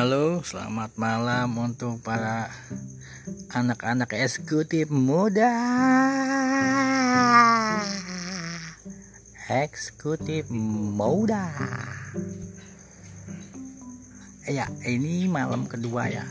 Halo, selamat malam untuk para anak-anak eksekutif muda. Eksekutif muda. Ya, ini malam kedua ya.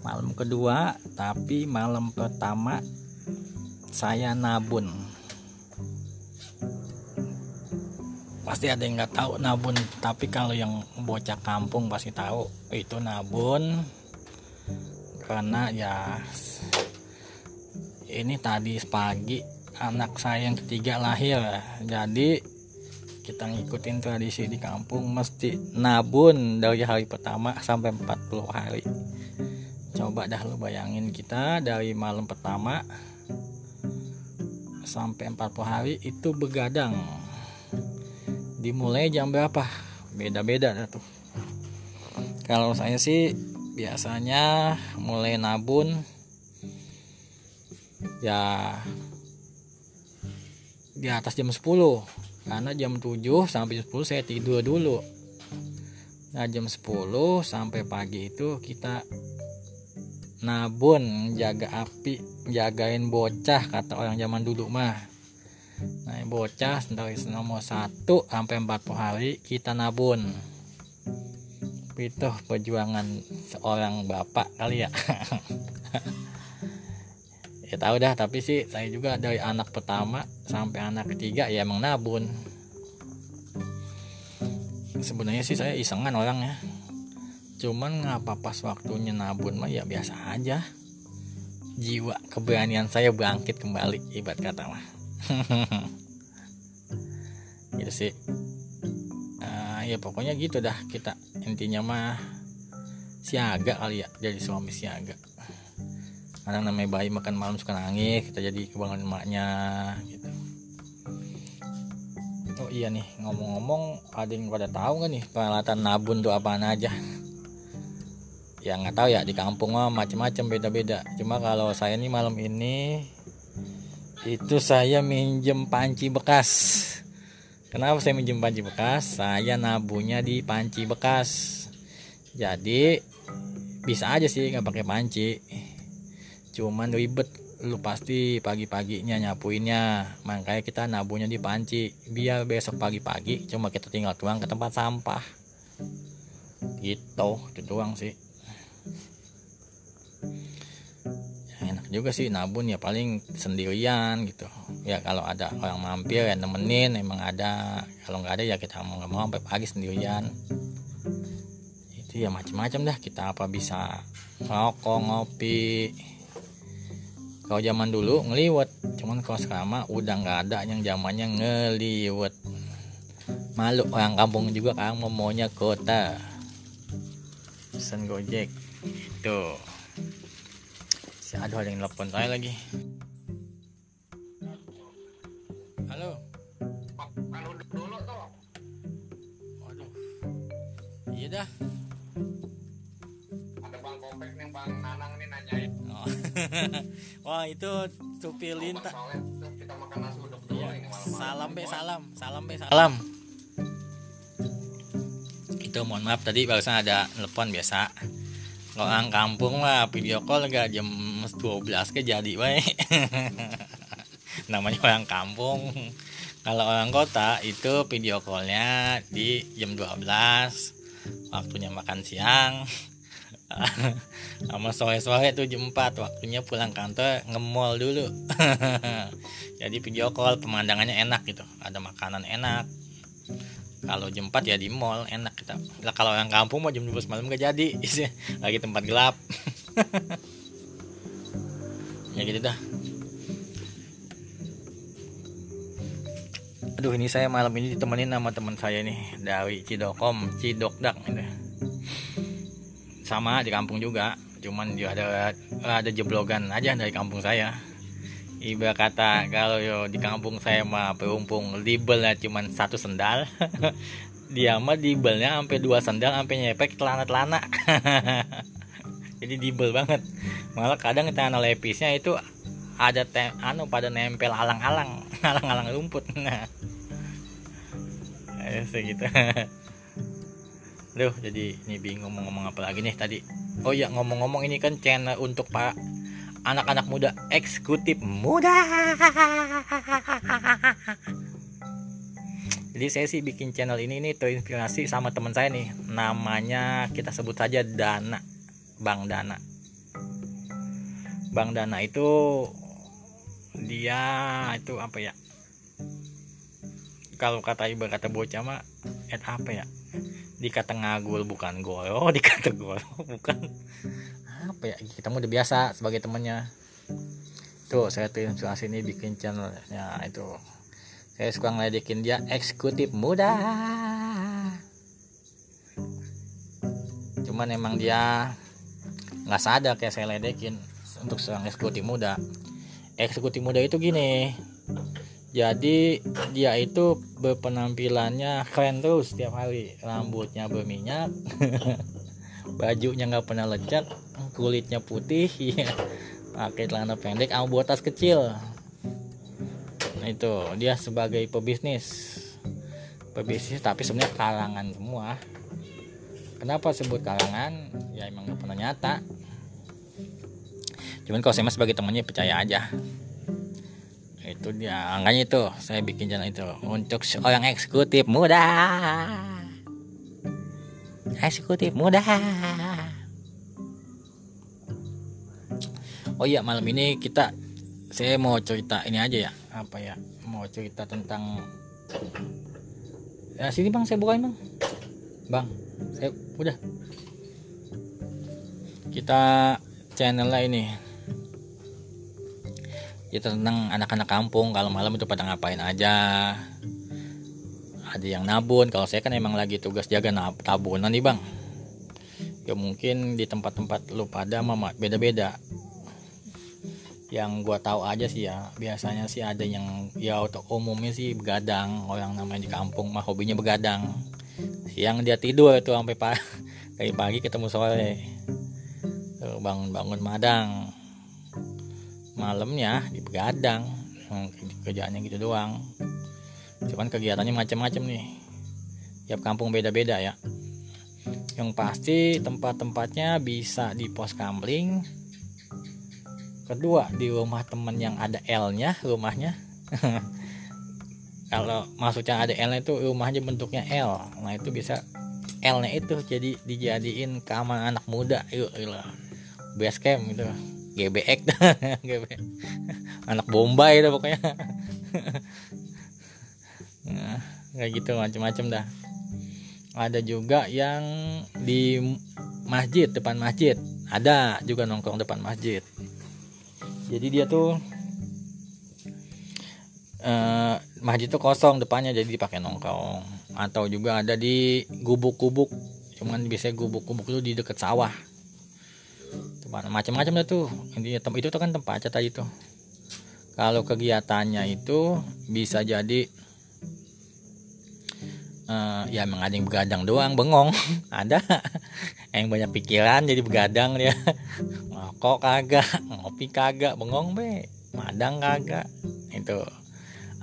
Malam kedua, tapi malam pertama saya nabun pasti ada yang nggak tahu nabun. Tapi kalau yang bocah kampung pasti tahu itu nabun. Karena ya ini tadi pagi anak saya yang ketiga lahir. Jadi kita ngikutin tradisi di kampung mesti nabun dari hari pertama sampai 40 hari. Coba dah lu bayangin kita dari malam pertama sampai 40 hari itu begadang dimulai jam berapa? Beda-beda tuh. Kalau saya sih biasanya mulai nabun ya di atas jam 10 karena jam 7 sampai 10 saya tidur dulu. Nah jam 10 sampai pagi itu kita nabun jaga api jagain bocah kata orang zaman dulu mah nah bocah dari nomor 1 sampai 40 hari kita nabun. Itu perjuangan seorang bapak kali ya. Ya tahu dah tapi sih saya juga dari anak pertama sampai anak ketiga ya emang nabun. Sebenarnya sih saya isengan orangnya. Cuman ngapa pas waktunya nabun mah ya biasa aja. Jiwa keberanian saya bangkit kembali ibarat kata mah gitu sih. Uh, ya pokoknya gitu dah kita. Intinya mah siaga kali ya jadi suami siaga. Kadang namanya bayi makan malam suka nangis kita jadi kebangun emaknya gitu. Oh iya nih ngomong-ngomong ada yang pada tahu nggak nih peralatan nabun tuh apaan aja? Ya nggak tahu ya di kampung mah macam-macam beda-beda. Cuma kalau saya nih malam ini itu saya minjem panci bekas. Kenapa saya minjem panci bekas? Saya nabunya di panci bekas. Jadi bisa aja sih nggak pakai panci. Cuman ribet lu pasti pagi-paginya nyapuinnya. Makanya kita nabunya di panci. Biar besok pagi-pagi cuma kita tinggal tuang ke tempat sampah. Gitu itu doang sih juga sih nabun ya paling sendirian gitu. Ya kalau ada orang mampir yang nemenin emang ada. Kalau nggak ada ya kita mau nggak mau sampai pagi sendirian. Itu ya macam-macam dah. Kita apa bisa rokok ngopi. Kalau zaman dulu ngeliwet. Cuman kalau mah udah nggak ada yang zamannya ngeliwet. Malu orang kampung juga kan maunya kota. Pesen gojek itu aduh ada yang telepon saya lagi. Halo? Kalau dulu tuh waduh. Iya dah. Ada bang kopek nih bang nanang nih nanyain. Oh. wah itu tupi linta kita makan nasi uduk dulu iya. ini malam salam be salam. Salam be salam. Itu mohon maaf tadi barusan ada telepon biasa. Kalau orang kampung lah video call gak jam 12 ke jadi baik namanya orang kampung. Kalau orang kota itu video callnya di jam 12 waktunya makan siang. Sama sore-sore itu jam 4 waktunya pulang kantor ngemol dulu. Jadi video call pemandangannya enak gitu. Ada makanan enak. Kalau jam 4 ya di mall enak kita. Lah kalau yang kampung mau jam 12 malam gak jadi. Lagi tempat gelap ya gitu dah. Aduh ini saya malam ini ditemenin sama teman saya nih dari Cidokom Cidokdak gitu. sama di kampung juga cuman dia ada ada jeblogan aja dari kampung saya. Ibarat kata kalau yo di kampung saya mah perumpung libelnya cuma satu sendal. Dia mah dibelnya sampai dua sendal sampai nyepek celana-celana jadi dibel banget malah kadang tanah lepisnya itu ada tem anu pada nempel alang-alang alang-alang rumput nah ya segitu Duh, jadi ini bingung mau ngomong apa lagi nih tadi. Oh ya ngomong-ngomong ini kan channel untuk para anak-anak muda eksekutif muda. Jadi saya sih bikin channel ini nih terinspirasi sama teman saya nih. Namanya kita sebut saja Dana. Bang Dana. Bang Dana itu dia itu apa ya? Kalau kata ibu kata bocah mah et apa ya? dikata ngagul bukan golo dikata golo bukan apa ya kita udah biasa sebagai temannya tuh saya tuh inspirasi ini bikin channel ya itu saya suka ngeledekin dia eksekutif muda cuman emang dia nggak sadar kayak saya ledekin untuk seorang eksekutif muda. Eksekutif muda itu gini jadi dia itu berpenampilannya keren terus setiap hari. Rambutnya berminyak bajunya nggak pernah lecet kulitnya putih pakai celana pendek sama buat tas kecil. Nah itu dia sebagai pebisnis. Pebisnis tapi sebenarnya kalangan semua. Kenapa sebut kalangan? Ya emang nggak pernah nyata cuman kalau saya sebagai temannya percaya aja. Itu dia angkanya itu saya bikin channel itu untuk seorang eksekutif muda. Eksekutif muda. Oh iya malam ini kita saya mau cerita ini aja ya. Apa ya? Mau cerita tentang ya sini bang saya bukain bang. Bang saya udah. Kita channelnya ini kita tentang anak-anak kampung kalau malam itu pada ngapain aja. Ada yang nabun kalau saya kan emang lagi tugas jaga tabunan nih bang. Ya mungkin di tempat-tempat lu pada mama beda-beda. Yang gua tahu aja sih ya biasanya sih ada yang ya untuk umumnya sih begadang. Orang namanya di kampung mah hobinya begadang. Siang dia tidur itu sampai pagi pagi ketemu sore. Bangun bangun madang malamnya di begadang. Kerjaannya gitu doang. Cuman kegiatannya macam-macam nih. Tiap kampung beda-beda ya. Yang pasti tempat-tempatnya bisa di pos kamling. Kedua di rumah temen yang ada L-nya rumahnya. Kalau maksudnya ada L-nya itu rumahnya bentuknya L. Nah itu bisa L-nya itu jadi dijadiin kamar anak muda yuk base camp gitu GBX anak Bombay itu pokoknya. Nah, kayak gitu macam-macam dah. Ada juga yang di masjid depan masjid. Ada juga nongkrong depan masjid. Jadi dia tuh eh, masjid tuh kosong depannya jadi dipakai nongkrong. Atau juga ada di gubuk-gubuk. Cuman biasanya gubuk-gubuk itu di dekat sawah macam-macam dah tuh itu tuh kan tempatnya tadi tuh kalau kegiatannya itu bisa jadi uh, ya emang ada yang begadang doang bengong. Ada. Yang banyak pikiran jadi begadang dia. Ngokok kagak ngopi kagak bengong be. Madang kagak. Itu.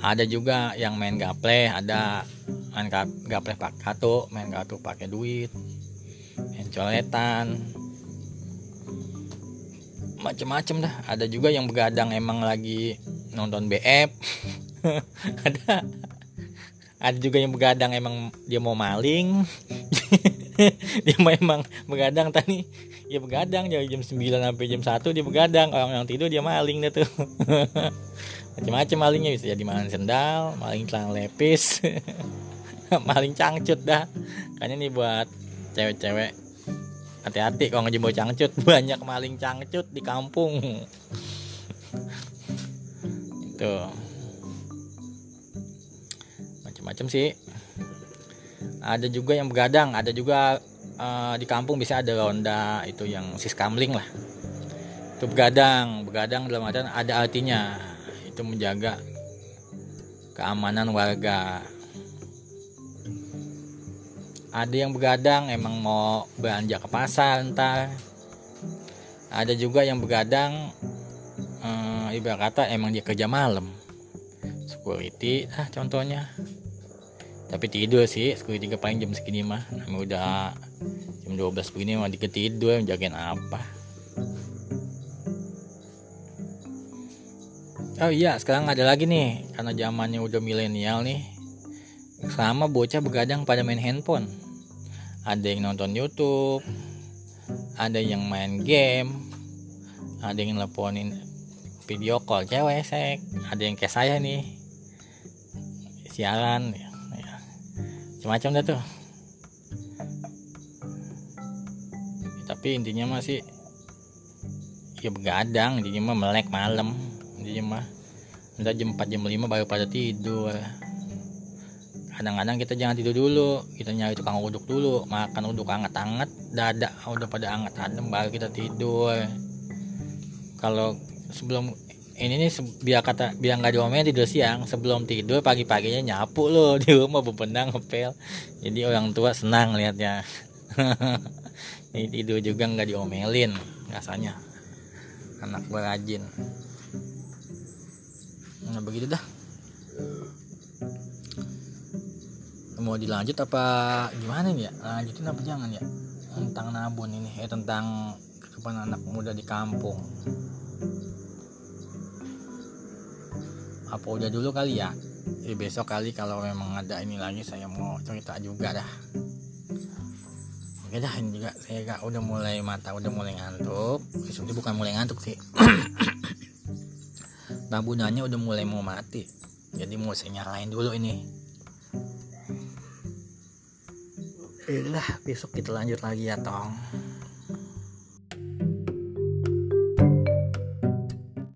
Ada juga yang main gaple ada main gaple pakai kartu main kartu pakai duit main coletan macem-macem dah. Ada juga yang begadang emang lagi nonton BF ada. Ada juga yang begadang emang dia mau maling. Dia memang begadang tadi. Ya begadang dari jam 9 sampai jam 1 dia begadang. Orang yang tidur dia maling deh tuh. Macam-macam malingnya bisa jadi maling sendal maling celana lepis. Maling cangcut dah. Kayaknya nih buat cewek-cewek hati-hati kalau ngejemur cangcut. Banyak maling cangcut di kampung. Itu. Macam-macam sih. Ada juga yang begadang ada juga uh, di kampung bisa ada ronda itu yang siskamling lah. Itu begadang begadang dalam artian ada artinya. Itu menjaga keamanan warga ada yang begadang emang mau belanja ke pasar entar ada juga yang begadang eh, ibarat kata emang dia kerja malam. Security ah contohnya. Tapi tidur sih sekali tiga paling jam segini mah. Namanya udah jam 12 begini mah dikit tidur jagain apa? Oh iya sekarang ada lagi nih karena zamannya udah milenial nih sama bocah begadang pada main handphone. Ada yang nonton YouTube ada yang main game ada yang teleponin video call cewek sek. Ada yang kayak saya nih siaran ya, macam-macam dah tuh. Tapi intinya masih ya begadang intinya mah melek malam. Intinya mah udah jam 4 jam 5 baru pada tidur kadang-kadang kita jangan tidur dulu. Kita nyari tukang uduk dulu. Makan uduk hangat-hangat dada udah pada hangat adem baru kita tidur. Kalau sebelum ini nih biar kata biar nggak diomelin tidur siang. Sebelum tidur pagi-paginya nyapu lo di rumah bebenang ngepel. Jadi orang tua senang liatnya. Ini tidur juga nggak diomelin rasanya. Anak berajin. Nah begitu dah mau dilanjut apa gimana nih ya? Lanjutin apa jangan ya? Tentang nabun ini ya tentang kehidupan anak muda di kampung. Apa udah dulu kali ya? Eh, besok kali kalau memang ada ini lagi saya mau cerita juga dah. Oke dah juga saya gak udah mulai mata udah mulai ngantuk. Itu bukan mulai ngantuk sih. Tabunannya udah mulai mau mati. Jadi mau saya nyalain dulu ini Yaudah besok kita lanjut lagi ya tong